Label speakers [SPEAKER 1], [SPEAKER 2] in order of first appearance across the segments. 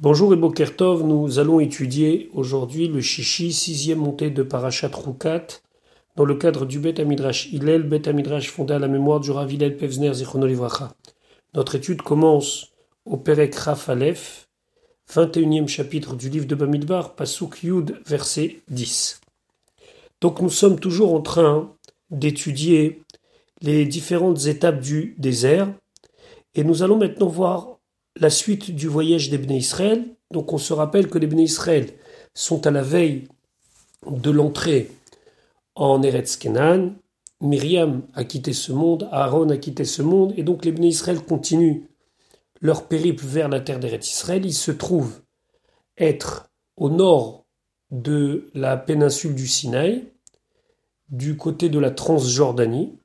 [SPEAKER 1] Bonjour et Bokertov, nous allons étudier aujourd'hui le Shishi, sixième montée de Parashat Rukat, dans le cadre du Bet Amidrash Hillel, Bet Amidrash fondé à la mémoire du Rav Hillel Pevzner Zichronolivracha. Notre étude commence au Perek Raf Aleph, 21e chapitre du livre de Bamidbar, Pasuk Yud, verset 10. Donc nous sommes toujours en train d'étudier les différentes étapes du désert, et nous allons maintenant voir la suite du voyage des Israël. Donc on se rappelle que les Israël sont à la veille de l'entrée en Eretz Kenan. Myriam a quitté ce monde, Aaron a quitté ce monde, et donc les Israël continuent leur périple vers la terre d'Eretz Israël. Ils se trouvent être au nord de la péninsule du Sinaï, du côté de la Transjordanie.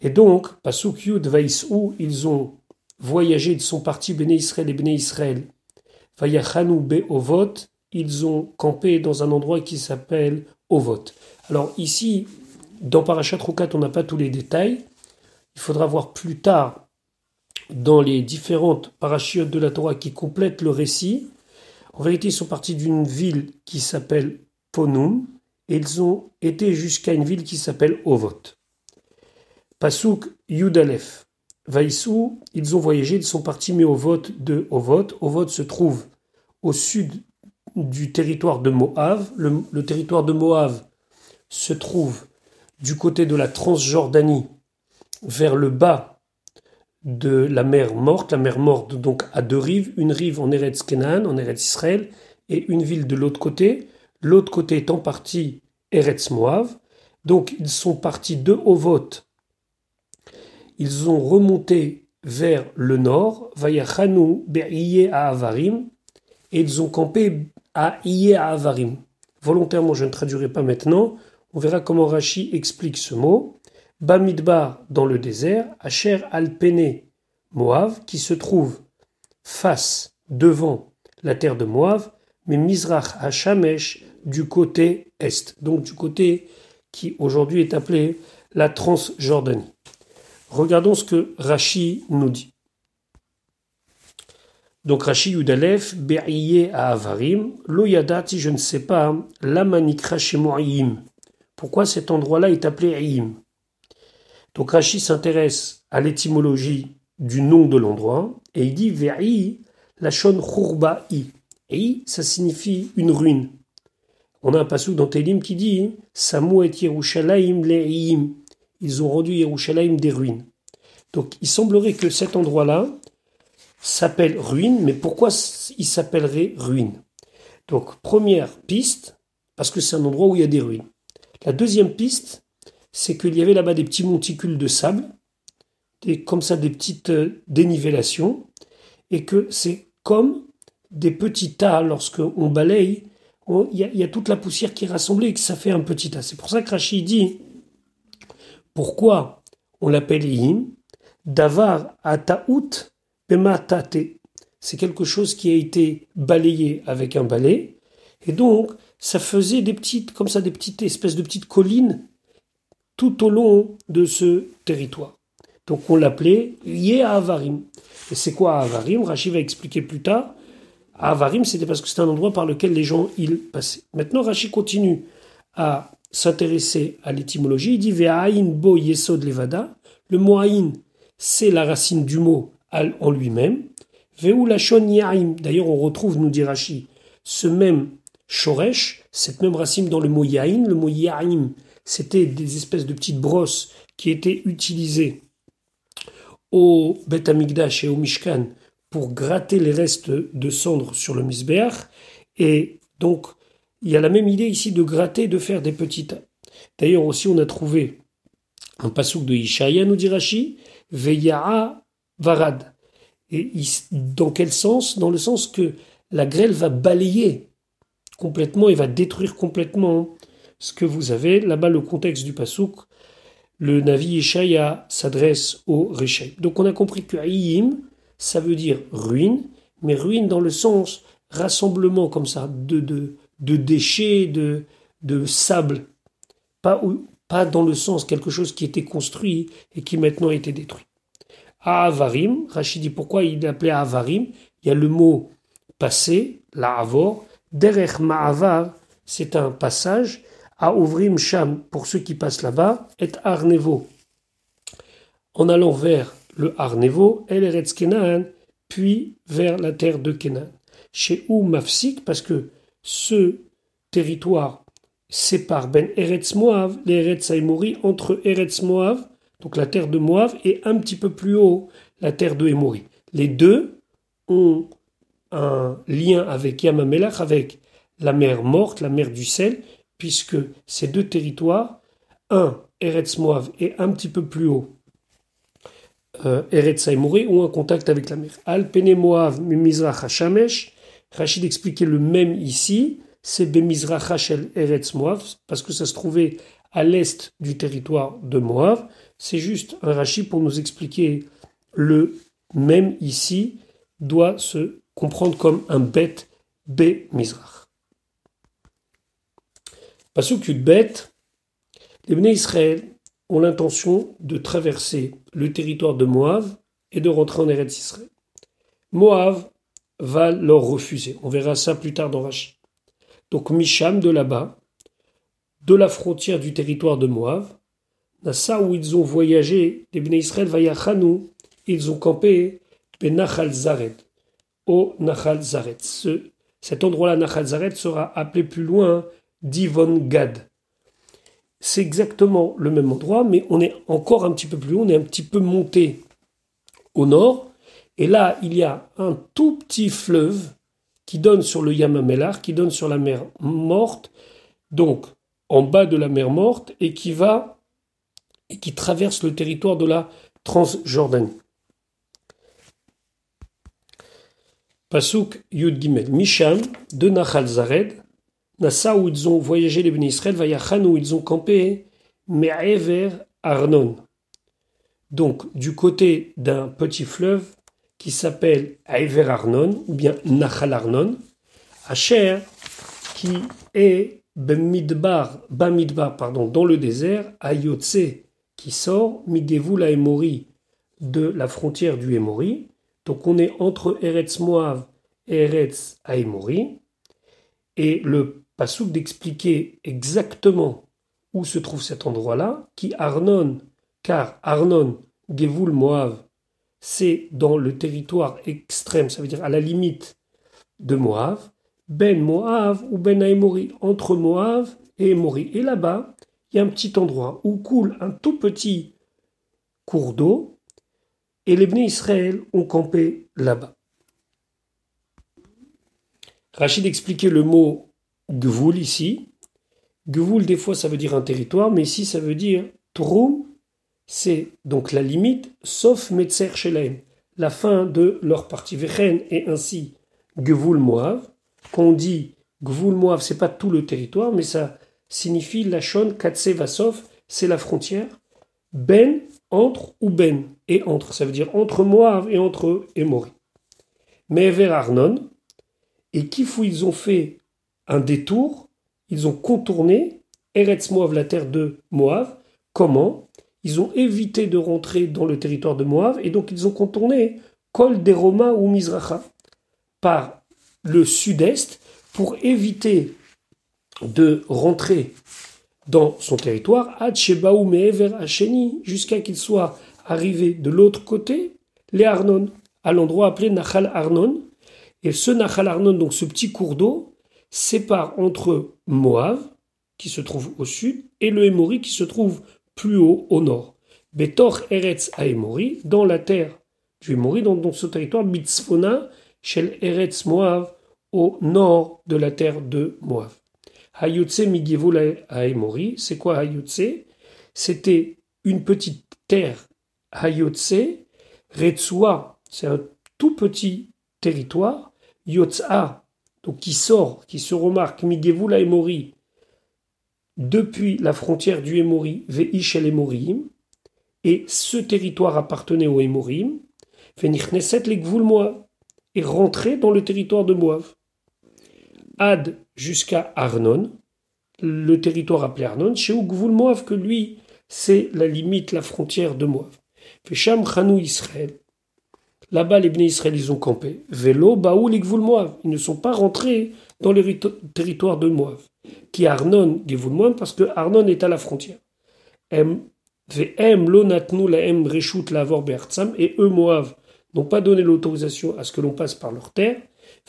[SPEAKER 1] Et donc, Pasuk ils ont voyagé, ils sont partis Béné Israël et Béné Israël. Vayachanu Be Ovot, ils ont campé dans un endroit qui s'appelle Ovot. Alors ici, dans Parashat Rukat, on n'a pas tous les détails. Il faudra voir plus tard dans les différentes parachutes de la Torah qui complètent le récit. En vérité, ils sont partis d'une ville qui s'appelle Ponum et ils ont été jusqu'à une ville qui s'appelle Ovot. Pasuk Yudalef. Vaïsou, ils ont voyagé, ils sont partis mais au vote de Ovot. Ovot se trouve au sud du territoire de Moab. Le, territoire de Moab se trouve du côté de la Transjordanie vers le bas de la mer morte. La mer morte donc à deux rives, une rive en Eretz Kenan, en Eretz Israël, et une ville de l'autre côté. L'autre côté étant partie Eretz Moab. Donc ils sont partis de Ovot ils ont remonté vers le nord, Vayachanu à Avarim, et ils ont campé à Iye à Avarim. Volontairement, je ne traduirai pas maintenant, on verra comment Rashi explique ce mot. Bamidbar dans le désert, Asher al-Pene, Moab, qui se trouve face, devant la terre de Moab, mais Mizrach Hashamesh du côté est, donc du côté qui aujourd'hui est appelé la Transjordanie. Regardons ce que Rashi nous dit. Donc Rashi Yudalef, Be'iyé à Avarim, lo je ne sais pas, lamanikra Pourquoi cet endroit-là est appelé Aïm Donc Rashi s'intéresse à l'étymologie du nom de l'endroit et il dit Ve'i, la shon i. Et ça signifie une ruine. On a un passage dans Télim qui dit Samu et Yerushalayim le'im ils ont rendu Yerushalayim des ruines. Donc il semblerait que cet endroit-là s'appelle ruine, mais pourquoi il s'appellerait ruine? Donc première piste, parce que c'est un endroit où il y a des ruines. La deuxième piste, c'est qu'il y avait là-bas des petits monticules de sable, des, comme ça des petites euh, dénivellations, et que c'est comme des petits tas lorsqu'on balaye, il y, y, a toute la poussière qui est rassemblée et que ça fait un petit tas. C'est pour ça que Rachid dit pourquoi on l'appelle Yim? Davar ataout pematate. C'est quelque chose qui a été balayé avec un balai. Et donc, ça faisait des petites, comme ça, des petites espèces de petites collines tout au long de ce territoire. Donc, on l'appelait Yé Avarim. Et c'est quoi Avarim Rachid va expliquer plus tard. Avarim, c'était parce que c'était un endroit par lequel les gens ils passaient. Maintenant, Rachid continue à s'intéresser à l'étymologie, il dit Ve'ain bo yesod levada. Le mot c'est la racine du mot al en lui-même. Ve'u lachon. D'ailleurs, on retrouve, nous dit Rashi, ce même shoresh, cette même racine dans le mot yain. Le mot yaim, c'était des espèces de petites brosses qui étaient utilisées au Bet Amigdash et au Mishkan pour gratter les restes de cendres sur le misbeach. Et donc, il y a la même idée ici de gratter, de faire des petites. D'ailleurs aussi on a trouvé un pasouk de Ishaïa, nous dit Rashi, Veya'a Varad. Et dans quel sens? Dans le sens que la grêle va balayer complètement et va détruire complètement ce que vous avez. Là-bas, le contexte du pasouk, le Navi Ishaïa s'adresse au Réchaï. Donc on a compris que Aïm, ça veut dire ruine, mais ruine dans le sens rassemblement comme ça de, de, de déchets, de, de sable. Pas, pas dans le sens quelque chose qui était construit et qui maintenant a été détruit. À Avarim, Rachid dit pourquoi il l'appelait Avarim. Il y a le mot passer, la Avor, Derech Ma'avar, c'est un passage, à Ouvrim Sham, pour ceux qui passent là-bas, et Arnevo. En allant vers le Arnevo, El Eretz Kenan, puis vers la terre de Kenan. Chez Ou Mafsik, parce que ce territoire sépare Ben Eretz Moav, les Eretz entre Eretz Moav, donc la terre de Moav, et un petit peu plus haut, la terre de Emori. Les deux ont un lien avec Yamamelach, avec la mer morte, la mer du sel, puisque ces deux territoires, un, Eretz Moav, et un petit peu plus haut, euh, Eretz Aimori, ont un contact avec la mer. Al Pene Moav, Hashamesh, Rachid expliquait le même ici, c'est Bemizrach Hashel Eretz Moav, parce que ça se trouvait à l'est du territoire de Moav. C'est juste un Rachid pour nous expliquer le même ici doit se comprendre comme un bet Be Mizrach. Pasuk bet, les Bnei Israël ont l'intention de traverser le territoire de Moab et de rentrer en Eretz Israël. Moab va leur refuser. On verra ça plus tard dans Rashi. Donc Misham de là-bas, de la frontière du territoire de Moab, Nassa où ils ont voyagé, les Bnei Israël Vayachanou, ils ont campé Benachal Zaret, au Nachal Zaret. cet endroit-là, Nachal Zaret, sera appelé plus loin Divon Gad. C'est exactement le même endroit, mais on est encore un petit peu plus haut, on est un petit peu monté au nord. Et là, il y a un tout petit fleuve qui donne sur le Yamamelar, qui donne sur la mer morte, donc en bas de la mer morte, et qui va et qui traverse le territoire de la Transjordanie. Pasuk Yud Gimel. Misham, de Nachal Zared, Nassa où ils ont voyagé les bénis Israël, Vayachan où ils ont campé, Me'ever Arnon. Donc, du côté d'un petit fleuve qui s'appelle Ever Arnon, ou bien Nachal Arnon, Asher, qui est Bamidbar, Bamidbar, pardon, dans le désert, Ayotse, qui sort, Migevul Emori, de la frontière du Emori, donc on est entre Eretz Moav et Eretz Aimori. Et le pasouk d'expliquer exactement où se trouve cet endroit-là, qui Arnon, car Arnon, Gevul Moav, c'est dans le territoire extrême, ça veut dire à la limite de Moav, Ben Moav ou Ben Aimori, entre Moav et Emori. Et là-bas, il y a un petit endroit où coule un tout petit cours d'eau et les Bnei Israël ont campé là-bas. Rachid expliquait le mot Gvoul ici. Gvoul, des fois, ça veut dire un territoire, mais ici, ça veut dire Troum, c'est donc la limite, sauf Metzer Shelaim, la fin de leur partie. Vechen et ainsi Gvoul Moav. Quand on dit Gvoul Moav, c'est pas tout le territoire, mais ça signifie Lachon Katse Vasov, c'est la frontière. Ben entre ou ben et entre, ça veut dire entre Moab et entre Emori. Mais vers Arnon, et Kifou, ils ont fait un détour, ils ont contourné Eretz Moab, la terre de Moab. Comment? Ils ont évité de rentrer dans le territoire de Moab, et donc ils ont contourné Kol Deroma ou Mizracha par le sud-est pour éviter de rentrer dans son territoire, jusqu'à qu'il soit arrivé de l'autre côté, les Arnon, à l'endroit appelé Nachal Arnon. Et ce Nachal Arnon, donc ce petit cours d'eau, sépare entre Moab, qui se trouve au sud, et le Hémori, qui se trouve plus haut au nord. Betor Eretz Aemori, dans la terre du Hémori, dans, ce territoire, Mitzvona, Shel Eretz Moab, au nord de la terre de Moab. Hayotse Migevol Aemori, c'est quoi Hayotse C'était une petite terre Hayotse, Retsua, c'est un tout petit territoire, Yotsa, donc qui sort, qui se remarque, Migevul Aemori, depuis la frontière du Emori, Veish el Emorim, et ce territoire appartenait au Emorim, Venichneset le Moab, et rentrer dans le territoire de Moab. Ad jusqu'à Arnon, le territoire appelé Arnon, chez Ougvoul Moab, que lui, c'est la limite, la frontière de Moab. Fesham Chanou Israël. Là-bas, les Bnei Israël, ils ont campé. Vélo, Baoul, Gvul Moab. Ils ne sont pas rentrés dans le territoire de Moab. Qui Arnon, Gvul Moab, parce que Arnon est à la frontière. Et eux, Moab, n'ont pas donné l'autorisation à ce que l'on passe par leur terre.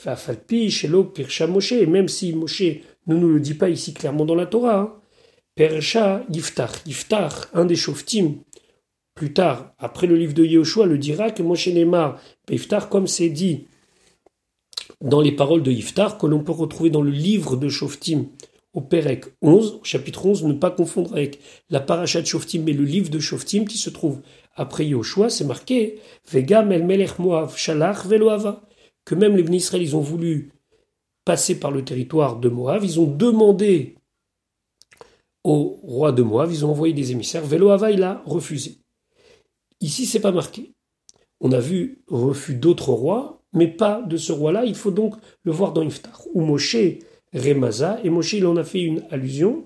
[SPEAKER 1] Et même si Moshe ne nous le dit pas ici clairement dans la Torah, hein, Persha Yiftach, Yiftach, un des Shoftim, plus tard, après le livre de Yehoshua, le dira que Moshe Neymar, Yiftach, comme c'est dit dans les paroles de Yiftar, que l'on peut retrouver dans le livre de Shoftim, au Perek 11, au chapitre 11, ne pas confondre avec la paracha de Shoftim, mais le livre de Shoftim qui se trouve après Yehoshua, c'est marqué Vegam el melech Moav shalach veloava, que même les Israël, ils ont voulu passer par le territoire de Moab, ils ont demandé au roi de Moab, ils ont envoyé des émissaires. Veloava, il a refusé. Ici, c'est pas marqué. On a vu refus d'autres rois, mais pas de ce roi-là. Il faut donc le voir dans Iftar. Ou Moshe Remaza, et Moshe, il en a fait une allusion.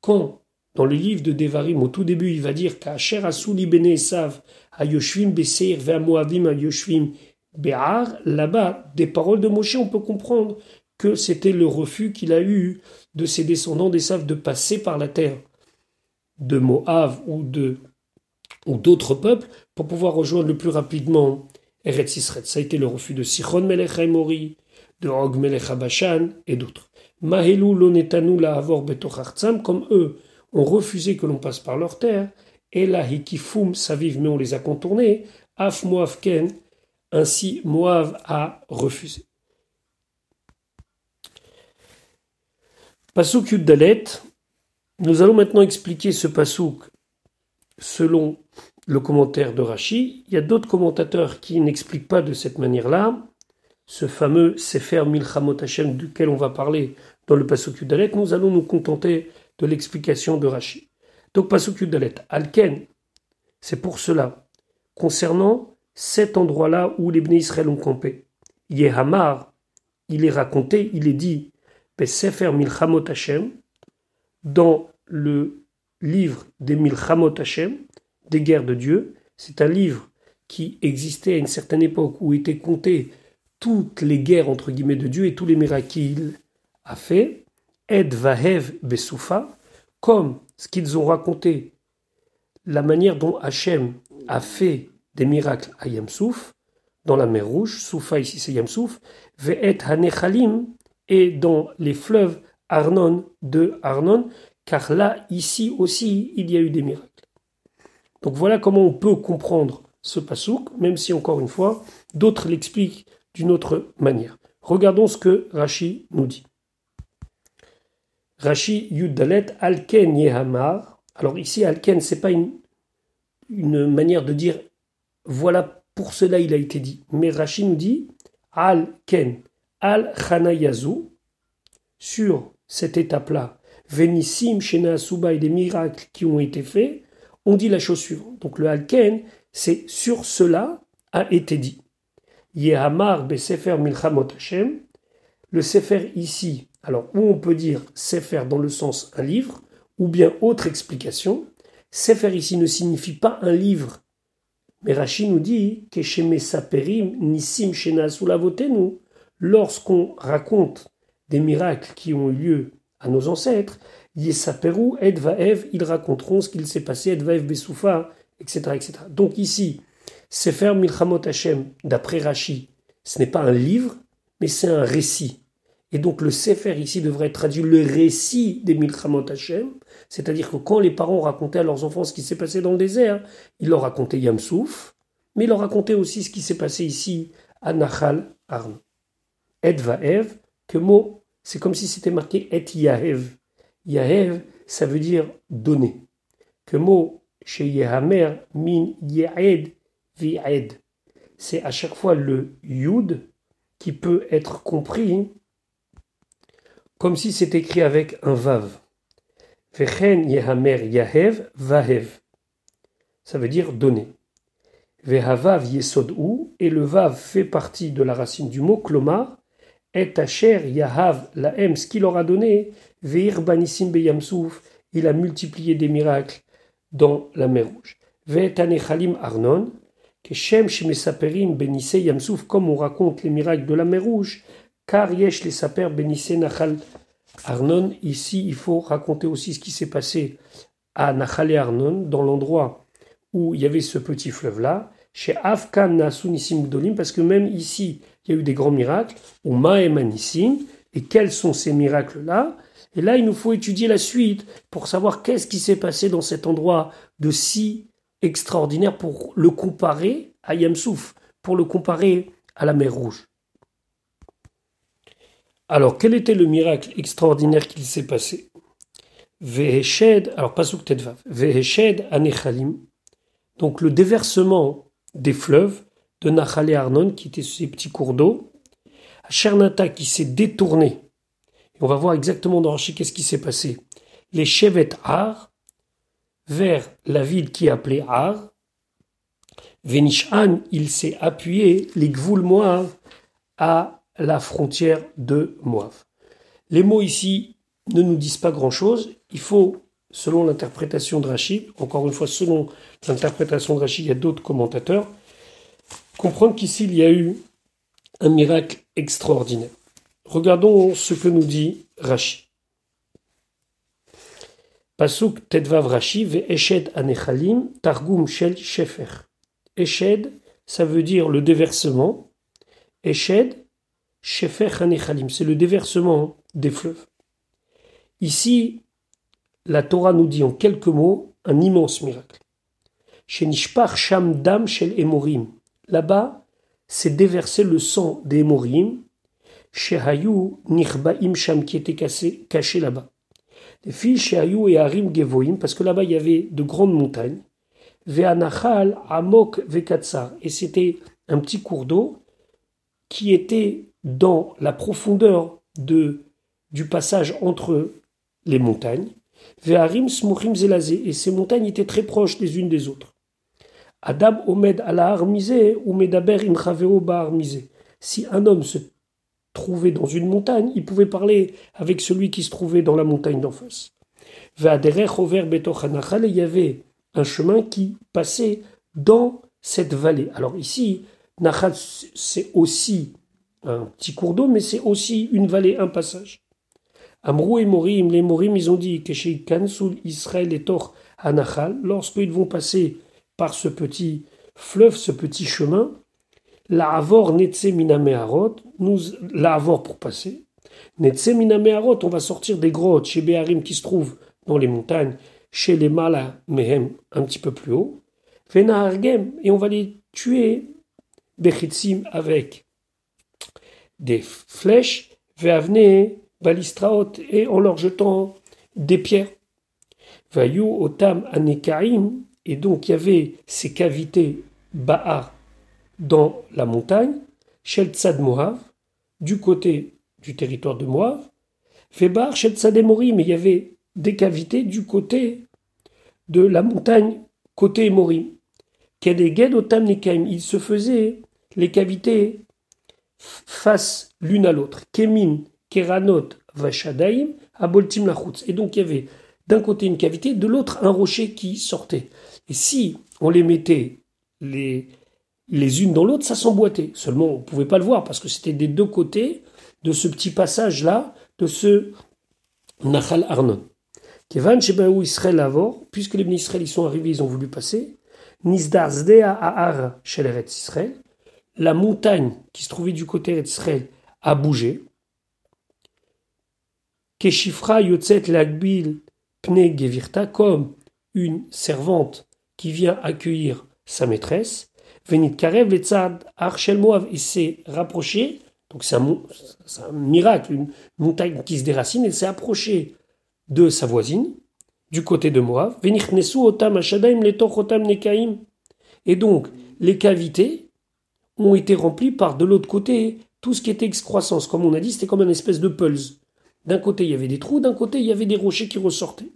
[SPEAKER 1] Quand, dans le livre de Devarim, au tout début, il va dire qu'Acher Asuli Bene Esav, Ayoshvim Beseir, Ve'amoavim Ayoshvim Be'ar, là-bas, des paroles de Moshe, on peut comprendre que c'était le refus qu'il a eu de ses descendants d'Esav de passer par la terre de Moab ou de ou d'autres peuples pour pouvoir rejoindre le plus rapidement Ça a été le refus de Sichon Melech Haimori, de Og Melech Habashan et d'autres. Mahelu lonetanu la avor comme eux ont refusé que l'on passe par leur terre, et la hikifum saviv, mais on les a contournés, af Moav ken, ainsi Moav a refusé. Pasuk Yuddalet, nous allons maintenant expliquer ce pasuk selon le commentaire de Rashi. Il y a d'autres commentateurs qui n'expliquent pas de cette manière-là. Ce fameux Sefer Milchamot Hashem duquel on va parler dans le pasuk Yuddalet, nous allons nous contenter de l'explication de Rashi. Donc pasuk Yuddalet, Alken, c'est pour cela. Concernant cet endroit-là où les Bnei Israël ont campé, Yehamar, il est raconté, il est dit Sefer Milchamot Hashem, dans le livre des Milchamot Hashem, des guerres de Dieu. C'est un livre qui existait à une certaine époque où étaient comptées toutes les guerres entre guillemets de Dieu et tous les miracles qu'il a fait. Ed Vahev Besoufa, comme ce qu'ils ont raconté, la manière dont Hachem a fait des miracles à Yamsouf, dans la mer Rouge, Soufa ici c'est Yamsouf, Ve'et Hanechalim, et dans les fleuves Arnon de Arnon, car là, ici aussi, il y a eu des miracles. Donc voilà comment on peut comprendre ce pasouk, même si encore une fois, d'autres l'expliquent d'une autre manière. Regardons ce que Rashi nous dit. Rashi Yuddalet Alken Yehamar. Alors ici, Alken, c'est pas une, manière de dire voilà pour cela il a été dit. Mais Rashi nous dit Alken Al-Chanayazu, sur cette étape-là, Venissim, Shena Asuba des miracles qui ont été faits, on dit la chose suivante. Donc le Alken, c'est sur cela a été dit. Yehamar be Sefer Milchamot Hashem, le Sefer ici, alors où on peut dire Sefer dans le sens un livre, ou bien autre explication, Sefer ici ne signifie pas un livre. Mais Rashi nous dit que chez Saperim, nous lorsqu'on raconte des miracles qui ont eu lieu à nos ancêtres, Yesaperu, Edvaev, ils raconteront ce qu'il s'est passé, Edvaev Besoufa, etc., etc. Donc ici, Sefer Milchamot Hashem, d'après Rashi, ce n'est pas un livre, mais c'est un récit. Et donc le Sefer ici devrait être traduit le récit des Milchamot Hashem, c'est-à-dire que quand les parents racontaient à leurs enfants ce qui s'est passé dans le désert, ils leur racontaient Yamsouf, mais ils leur racontaient aussi ce qui s'est passé ici à Nachal Arn. Et vaev, que mot, c'est comme si c'était marqué et yahev. Yahev, ça veut dire donner. Que mot, chez Yehamer, min yahed vi'ed. C'est à chaque fois le yud qui peut être compris comme si c'était écrit avec un vav. Vechen yehamer yahev vahev. Ça veut dire donner. Vehavav yesod et le vav fait partie de la racine du mot klomar, et Asher Yahav la ce qu'il leur a donné, Veir Banissim Beyamsouf, il a multiplié des miracles dans la mer Rouge. Ve'etanechalim Arnon, Keshem Shemesaperim Benissé Yamsouf, comme on raconte les miracles de la mer Rouge, car Yesh les Saper Benissé Nachal Arnon. Ici, il faut raconter aussi ce qui s'est passé à Nachal Arnon, dans l'endroit où il y avait ce petit fleuve-là, chez Afkan Nasunissim Gdolim, parce que même ici, il y a eu des grands miracles, ou Maemanissim, et quels sont ces miracles-là? Et là, il nous faut étudier la suite pour savoir qu'est-ce qui s'est passé dans cet endroit de si extraordinaire pour le comparer à Yamsouf, pour le comparer à la mer Rouge. Alors, quel était le miracle extraordinaire qu'il s'est passé? Veheshed, alors pas Tedvav, Veheshed Anechalim, donc le déversement des fleuves de Nachal et Arnon, qui étaient ces petits cours d'eau, Chernata qui s'est détourné. Et on va voir exactement dans Rashi qu'est-ce qui s'est passé. Les Chevet Ar, vers la ville qui est appelée Ar, Venishan, il s'est appuyé, les Gvoul à la frontière de Moav. Les mots ici ne nous disent pas grand-chose. Il faut, selon l'interprétation de Rachid, encore une fois, selon l'interprétation de Rachid, il y a d'autres commentateurs, comprendre qu'ici il y a eu un miracle extraordinaire. Regardons ce que nous dit Rashi. Pasuk Tedvav Rashi ve Eshed Anechalim Targum Shel Shefer. Eshed, ça veut dire le déversement. Eshed, Shefer Anechalim, c'est le déversement des fleuves. Ici, la Torah nous dit en quelques mots un immense miracle. Shenishpar Sham Dam Shel Emorim. Là-bas, c'est déverser le sang des Emorim, Shehayu Nirbaim Sham, qui était caché, là-bas. Les filles Shehayu et Harim Gevoim, parce que là-bas il y avait de grandes montagnes. Ve'anachal Amok Vekatsar, et c'était un petit cours d'eau qui était dans la profondeur de, du passage entre les montagnes. Ve'arim Smuchim Zelazé, et ces montagnes étaient très proches les unes des autres. Adam omed ala ou medaber Si un homme se trouvait dans une montagne, il pouvait parler avec celui qui se trouvait dans la montagne d'en face. il y avait un chemin qui passait dans cette vallée. Alors ici, Nachal, c'est aussi un petit cours d'eau, mais c'est aussi une vallée, un passage. Amrou et Morim, les Morim, ils ont dit que chez Kansul, Israël et Tor à Nachal, lorsqu'ils vont passer par ce petit fleuve, ce petit chemin, la Avor Netse Minameharot, nous, la pour passer, Netse Minameharot, on va sortir des grottes chez Béharim qui se trouvent dans les montagnes, chez les Mala Mehem un petit peu plus haut, Argem, et on va les tuer, Bechitzim avec des flèches, Veavne, Balistraot, et en leur jetant des pierres. Vayou Otam Anekaim, et donc il y avait ces cavités Ba'a dans la montagne, Shel Tzad Moav, du côté du territoire de Moav, Febar Shel Tzad mais il y avait des cavités du côté de la montagne, côté Emorim. Kedeged Otam Nekaim, il se faisait les cavités face l'une à l'autre. Kemin, Keranot, Vashadaim, Aboltim Lachutz. Et donc il y avait d'un côté une cavité, de l'autre un rocher qui sortait. Et si on les mettait les, les unes dans l'autre, ça s'emboîtait. Seulement, on ne pouvait pas le voir parce que c'était des deux côtés de ce petit passage-là, de ce Nachal Arnon. Kevan Shebaou Israël Avor, puisque les Israël sont arrivés, ils ont voulu passer. Nisdar Zdea Ahar Sheleret Israël. La montagne qui se trouvait du côté d'Israël a bougé. Keshifra Yotzet Lagbil Pne Gevirta, comme une servante qui vient accueillir sa maîtresse. Venit Karev Letzad Archel Moav, il s'est rapproché, donc c'est un, un, miracle, une montagne qui se déracine, elle s'est approchée de sa voisine, du côté de Moav. Venir Nesu Otam Ashadaim Letoch Otam Nekaim. Et donc, les cavités ont été remplies par de l'autre côté tout ce qui était excroissance. Comme on a dit, c'était comme une espèce de pulse. D'un côté, il y avait des trous, d'un côté, il y avait des rochers qui ressortaient.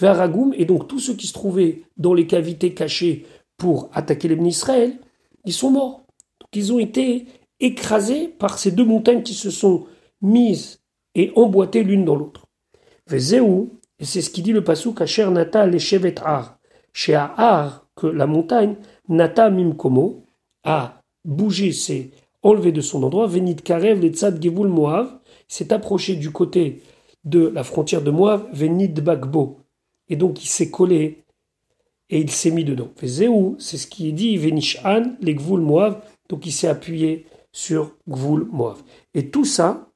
[SPEAKER 1] Vers et donc tous ceux qui se trouvaient dans les cavités cachées pour attaquer les Israël, ils sont morts. Donc ils ont été écrasés par ces deux montagnes qui se sont mises et emboîtées l'une dans l'autre. Vezéou, et c'est ce qui dit le passou Kacher Nata les Chevet Chez Har, que la montagne, Nata Mimkomo, a bougé, s'est enlevé de son endroit, Venit Karev, les Tzad Moav, s'est approché du côté de la frontière de Moav, Venit Bagbo. Et donc il s'est collé et il s'est mis dedans. Zéou, c'est ce qui est dit, Venishan, les Gvul Moav, donc il s'est appuyé sur Gvul Moav. Et tout ça,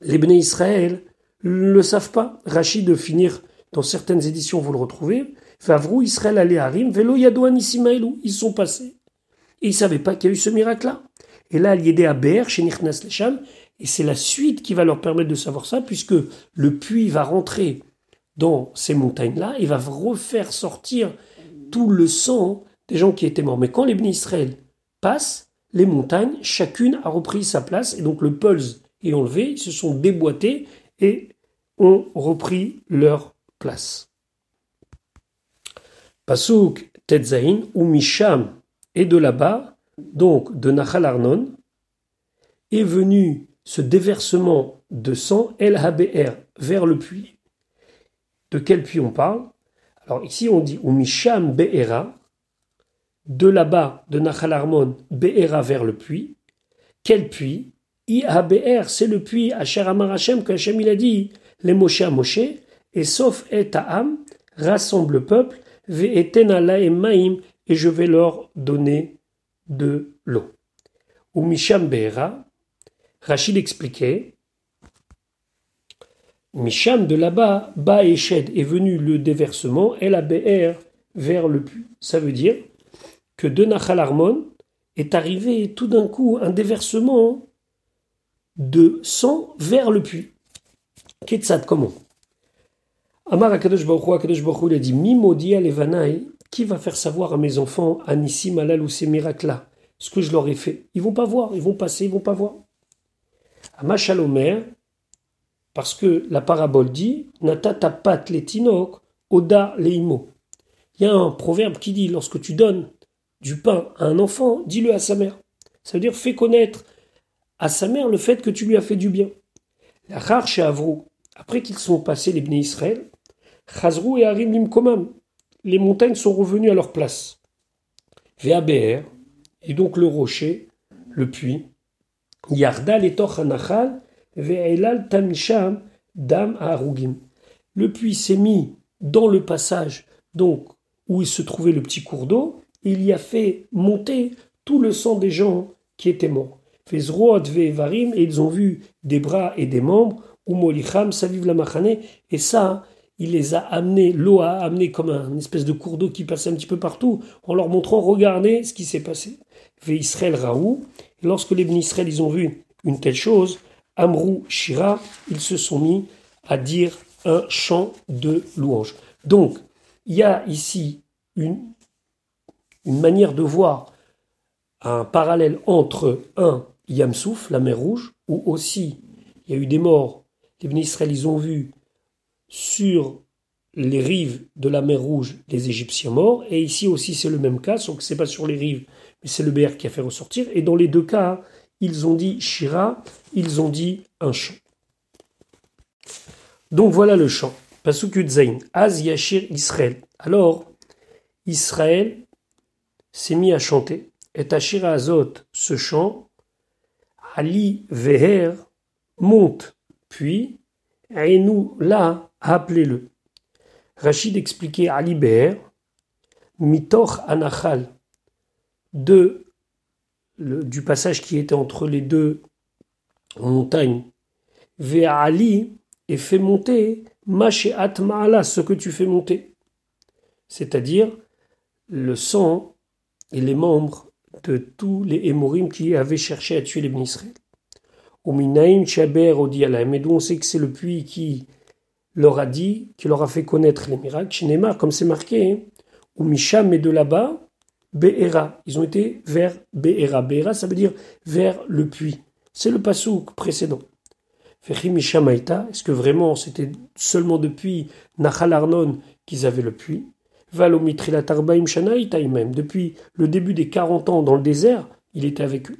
[SPEAKER 1] les Bnei Israël ne le savent pas. Rachid de finir dans certaines éditions, vous le retrouvez. Favrou Israël allait Harim, Velo Yadouan. Ils sont passés. Et ils ne savaient pas qu'il y a eu ce miracle-là. Et là, a à Ber, chez Nichnas Lesham, et c'est la suite qui va leur permettre de savoir ça, puisque le puits va rentrer dans ces montagnes-là et va refaire sortir tout le sang des gens qui étaient morts. Mais quand les Bnei Israël passent, les montagnes, chacune a repris sa place, et donc le pulse est enlevé, ils se sont déboîtés et ont repris leur place. Pasuk Tetzain ou Misham, et de là-bas, donc de Nachal Arnon, est venu ce déversement de sang El HBR vers le puits. De quel puits on parle? Alors ici on dit ou Misham Be'era, de là-bas, de Nachal Arnon, Be'era vers le puits. Quel puits? IABR, c'est le puits à Amar Hashem que Hashem il a dit, les Moshe à Moshe, et sauf et Ta'am, rassemble le peuple, maim, et je vais leur donner de l'eau. Ou Misham Be'era, Rachid expliquait, Misham de là-bas, Ba Eshed est venu le déversement, El ABR vers le puits. Ça veut dire que de Nachal Armon est arrivé tout d'un coup un déversement de sang vers le puits. Ketsad, comment? Amar Akadosh Baruch Akadosh Baruch il a dit Mimodi Alevanaï, qui va faire savoir à mes enfants, Anissim Alal ou ces miracles-là, ce que je leur ai fait? Ils vont pas voir, ils vont passer, ils vont pas voir. Amachalomer, parce que la parabole dit Natatapat letinok, Oda leimo. Il y a un proverbe qui dit lorsque tu donnes du pain à un enfant, dis-le à sa mère. Ça veut dire fais connaître à sa mère le fait que tu lui as fait du bien. La chez Avrou, après qu'ils sont passés les Bnei Israël, Chazrou et Harim Limkomam, les montagnes sont revenues à leur place. Ve'aber, et donc le rocher, le puits, Yarda letoch anachal, ve'elal tamisham Le puits s'est mis dans le passage, donc où il se trouvait le petit cours d'eau, il y a fait monter tout le sang des gens qui étaient morts. Et ils ont vu des bras et des membres, ou Molicham, Saviv la et ça, il les a amenés, l'eau a amené comme un espèce de cours d'eau qui passait un petit peu partout, en leur montrant, regardez ce qui s'est passé. Ve Raou, lorsque les Israël, ils ont vu une telle chose, Amrou Shira, ils se sont mis à dire un chant de louange. Donc, il y a ici une, manière de voir un parallèle entre un Yamsouf, la mer Rouge, où aussi il y a eu des morts. Les bénis ils ont vu sur les rives de la mer Rouge les Égyptiens morts, et ici aussi c'est le même cas, sauf que c'est pas sur les rives, mais c'est le BR qui a fait ressortir. Et dans les deux cas, ils ont dit Shira, ils ont dit un chant. Donc voilà le chant. Pasukut Zain, Az Yashir Israël. Alors, Israël s'est mis à chanter. Et Ashira Azot, ce chant, Ali Veher monte, puis nous là, appelez-le. Rachid expliquait Ali Beher, Mitoch Anachal, de, du passage qui était entre les deux montagnes. Ve Ali et fait monter Masheat Ma'ala, ce que tu fais monter. C'est-à-dire le sang et les membres de tous les Hémorim qui avaient cherché à tuer les Israël. Au Minaïm Chaber Odialaim, et d'où on sait que c'est le puits qui leur a dit, qui leur a fait connaître les miracles. Chez comme c'est marqué, hein. au Misham et de là-bas, Be'era. Ils ont été vers Be'era. Be'era, ça veut dire vers le puits. C'est le passouk précédent. Est-ce que vraiment c'était seulement depuis Nachal Arnon qu'ils avaient le puits? Depuis le début des 40 ans dans le désert, il était avec eux.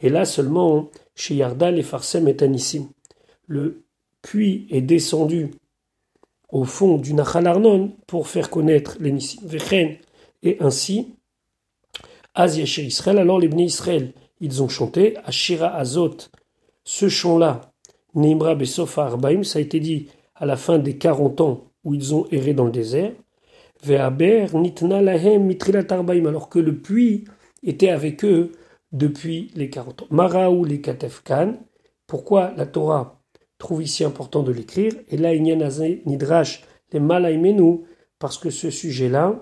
[SPEAKER 1] Et là seulement, chez Yardal et Farsem et Tanissim, le puits est descendu au fond du Nachal Arnon pour faire connaître les Nissim. Et ainsi, Az Israël, alors les Bnei Israël, ils ont chanté, Ashira Azot, ce chant-là, Neimra Besof Arbaim, ça a été dit à la fin des 40 ans où ils ont erré dans le désert, Ve'aber Nitna Lahem Mitrilat Arbaim, alors que le puits était avec eux depuis les 40 ans. Maraou les Katefkan, pourquoi la Torah trouve ici important de l'écrire, et là, Nidrash, les Malaimenu, parce que ce sujet-là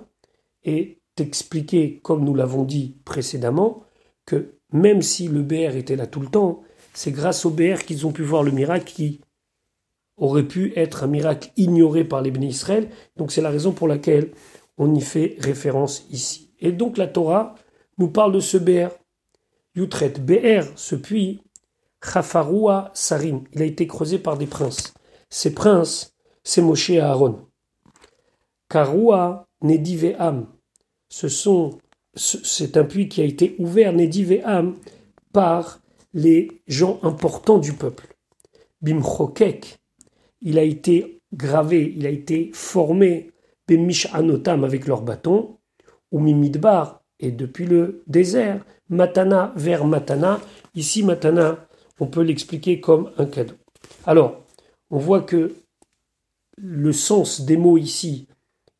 [SPEAKER 1] est expliqué, comme nous l'avons dit précédemment, que même si le BR était là tout le temps, c'est grâce au BR qu'ils ont pu voir le miracle qui aurait pu être un miracle ignoré par les bénis Israël. Donc c'est la raison pour laquelle on y fait référence ici. Et donc la Torah nous parle de ce BR. Yutret, BR, ce puits, Chafaroua Sarim, il a été creusé par des princes. Ces princes, c'est Moshe et Aaron. Karoua Nediveam, ce sont, c'est un puits qui a été ouvert, Nediveam, par les gens importants du peuple. Bimchokek, il a été gravé, il a été formé, Bemish Anotam avec leur bâton, ou Mimidbar, et depuis le désert, Matana vers Matana. Ici, Matana, on peut l'expliquer comme un cadeau. Alors, on voit que le sens des mots ici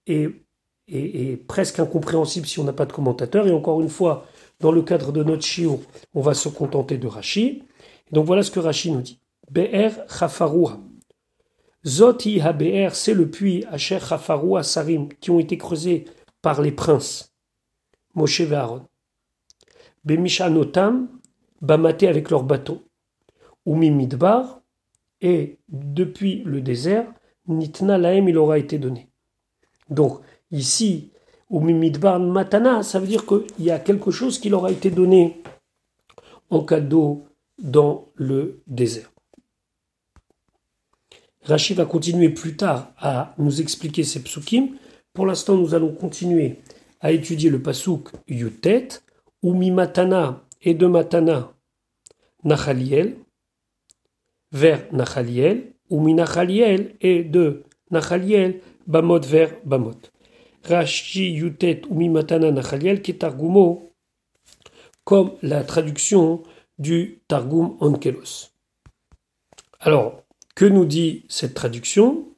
[SPEAKER 1] est, est, presque incompréhensible si on n'a pas de commentateur. Et encore une fois, dans le cadre de notre shiur, on va se contenter de Rashi. donc voilà ce que Rashi nous dit. Be'er chafarouha. Zoti ha-be'er, c'est le puits Asher chafarouha sarim, qui ont été creusés par les princes. Moshe et Aaron. Bemishanotam, bamaté avec leur bâton. Umi midbar, et depuis le désert, nitna laem il aura été donné. Donc, ici, Umi midbar matana, ça veut dire qu'il y a quelque chose qui leur a été donné en cadeau dans le désert. Rachid va continuer plus tard à nous expliquer ces psukim. Pour l'instant, nous allons continuer à étudier le pasuk Yutet, Umi Matana et de Matana Nachaliel, vers Nachaliel, Umi Nachaliel et de Nachaliel Bamot vers Bamot. Rashi Yutet Umi Matana Nachaliel qui comme la traduction du Targum Onkelos. Alors, que nous dit cette traduction?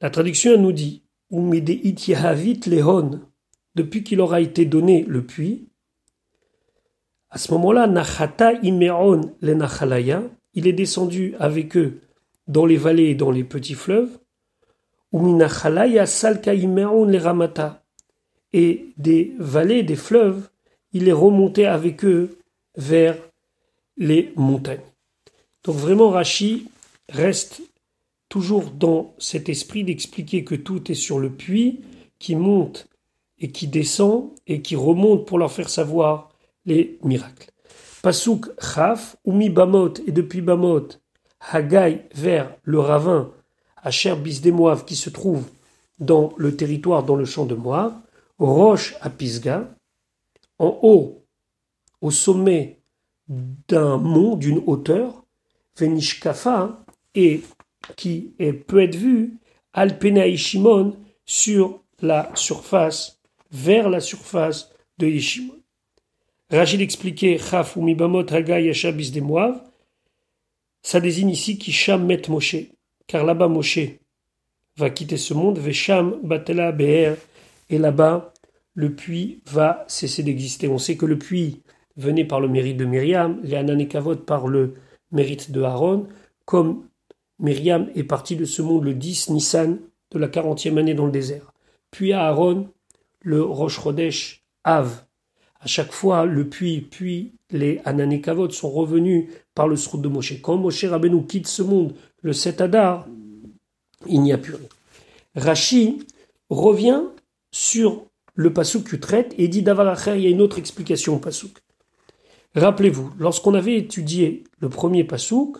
[SPEAKER 1] La traduction nous dit Lehon depuis qu'il aura été donné le puits, à ce moment-là, Nachata Imeron le Nachalaya, il est descendu avec eux dans les vallées et dans les petits fleuves, ou Minachalaya Salka Imeron le Ramata, et des vallées, des fleuves, il est remonté avec eux vers les montagnes. Donc vraiment, Rachi reste toujours dans cet esprit d'expliquer que tout est sur le puits qui monte et qui descend et qui remonte pour leur faire savoir les miracles. Pasuk Chaf, Umi Bamot, et depuis Bamot, Haggai vers le ravin, Asher Bis des qui se trouve dans le territoire, dans le champ de Moab, Roche à Pisga, en haut, au sommet d'un mont, d'une hauteur, Venishkafa, et qui peut être vu, Alpena Shimon, sur la surface vers la surface de Yeshimon. Rachid expliquait Chaf ou Mibamot Haga des Moav. Ça désigne ici Kisham Met Moshe, car là-bas Moshe va quitter ce monde, Vesham Batela Be'er, et là-bas le puits va cesser d'exister. On sait que le puits venait par le mérite de Myriam, les Ananekavot par le mérite de Aaron, comme Myriam est partie de ce monde le 10 Nissan de la 40e année dans le désert. Puis Aaron, le Rosh Chodesh Av. À chaque fois, le puits, puis les Ananekavot sont revenus par le Srout de Moshe. Quand Moshe Rabbeinu quitte ce monde, le 7 Adar, il n'y a plus rien. Rashi revient sur le Pasuk Utret et dit d'Avalacher, il y a une autre explication au Pasuk. Rappelez-vous, lorsqu'on avait étudié le premier Pasuk,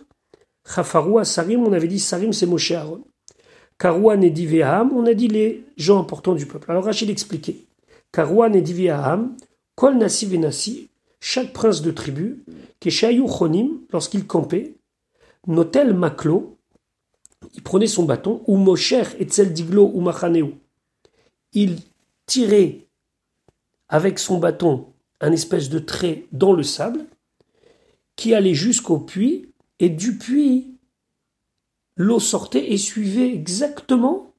[SPEAKER 1] Chafaroua Sarim, on avait dit Sarim c'est Moshe Aaron. Karouan et Divéaham, on a dit les gens importants du peuple. Alors Rachid expliquait. Karouan et Divéaham, Kol Nasi Venasi, chaque prince de tribu, Keshayu Chonim, lorsqu'il campait, Notel Maklo, il prenait son bâton, ou Mosher et Diglo ou Machaneu. Il tirait avec son bâton un espèce de trait dans le sable qui allait jusqu'au puits, et du puits, l'eau sortait et suivait exactement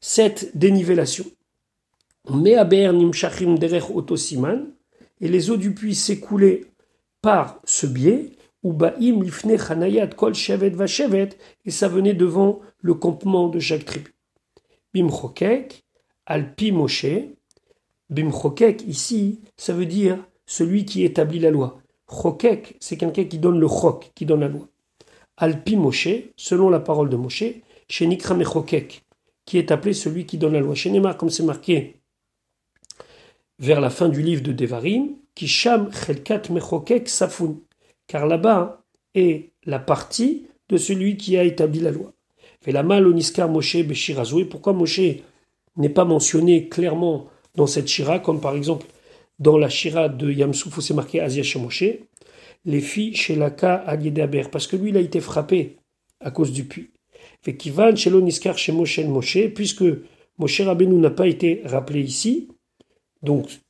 [SPEAKER 1] cette dénivellation. Et les eaux du puits s'écoulaient par ce biais, kol et ça venait devant le campement de chaque tribu. Bimchokek, alpi Moshe, Bimchokek ici, ça veut dire celui qui établit la loi. Chokek, c'est quelqu'un qui donne le chok, qui donne la loi. Alpi Moshe, selon la parole de Moshe, chez Nikra qui est appelé celui qui donne la loi. Chez comme c'est marqué vers la fin du livre de Devarim, Kisham Chelkat Mechokek Safun, car là-bas est la partie de celui qui a établi la loi. Mal Niskar Moshe Beshirazoué. Pourquoi Moshe n'est pas mentionné clairement dans cette shira, comme par exemple dans la shira de Yamsouf où c'est marqué Asia Moshe, les filles chez Laka Aber, parce que lui il a été frappé à cause du puits. Fait Kivan Shelo Niskar Moshe Moshe, puisque Moshe Rabbeinu n'a pas été rappelé ici, donc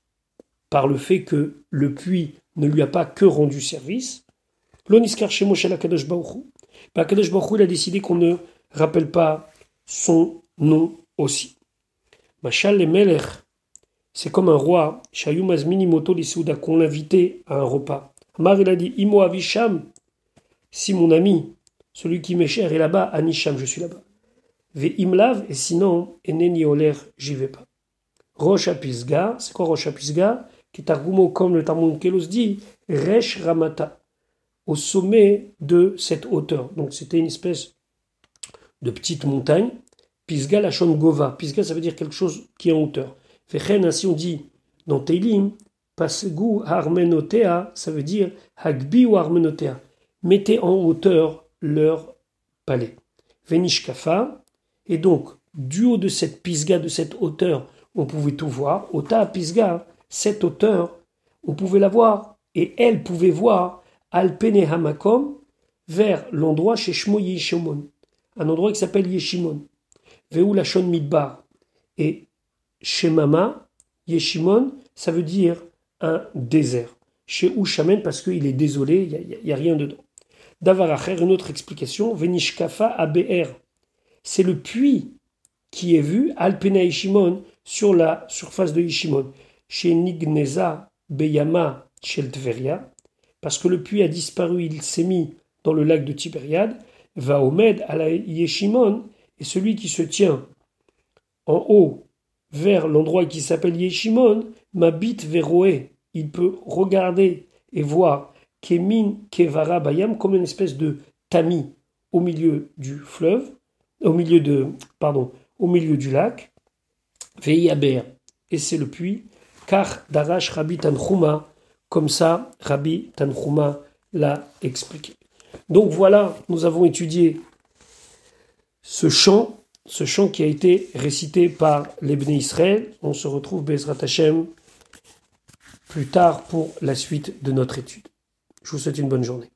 [SPEAKER 1] par le fait que le puits ne lui a pas que rendu service, l'Oniskar chez Moshe Lakadosh Baruch bah, Kadosh Baruch il a décidé qu'on ne rappelle pas son nom aussi. Machal le Melech, c'est comme un roi, Shayum Azminimoto Lisouda, qu'on l'invitait à un repas. Amar il a dit Imo Avisham, si mon ami, celui qui m'est cher est là-bas, Anisham, je suis là-bas. Ve Imlav, et sinon, Eneni Oler, j'y vais pas. Rosh Pisga, c'est quoi Rosh Pisga Qui est argument comme le Talmud Kelos dit, Resh Ramata, au sommet de cette hauteur. Donc c'était une espèce de petite montagne. Pisga la Gova. Pisga, ça veut dire quelque chose qui est en hauteur. Fechen, ainsi on dit dans Teilim, Pasegu Armenotea, ça veut dire Hagbi ou Armenotea. Mettez en hauteur leur palais. Venishkafa, et donc, du haut de cette Pisga, de cette hauteur, on pouvait tout voir. Ota Pisga, cette hauteur, on pouvait la voir, et elle pouvait voir Alpene Hamakom, vers l'endroit chez Shmo Yeshimon, un endroit qui s'appelle Yeshimon. Veu Lachon Midbar. Et Shemama, Yeshimon, ça veut dire un désert. Chez Ushamen, parce qu'il est désolé, il n'y a, rien dedans. Davaracher, une autre explication, Venishkafa ABR. C'est le puits qui est vu, Alpena Yeshimon, sur la surface de Yeshimon. Chez Nigneza Beyama Tveria, parce que le puits a disparu, il s'est mis dans le lac de Tibériade, va au Med à la Yeshimon, et celui qui se tient en haut vers l'endroit qui s'appelle Yeshimon, m'habite Veroé. Il peut regarder et voir Kemin Kevara Bayam comme une espèce de tamis au milieu du fleuve, au milieu de, pardon, au milieu du lac. Veiaber, et c'est le puits, car Darash Rabbi Tanchuma, comme ça Rabbi Tanchuma l'a expliqué. Donc voilà, nous avons étudié ce chant, ce chant qui a été récité par l'Ebné Israël. On se retrouve Bezrat Hashem plus tard pour la suite de notre étude. Je vous souhaite une bonne journée.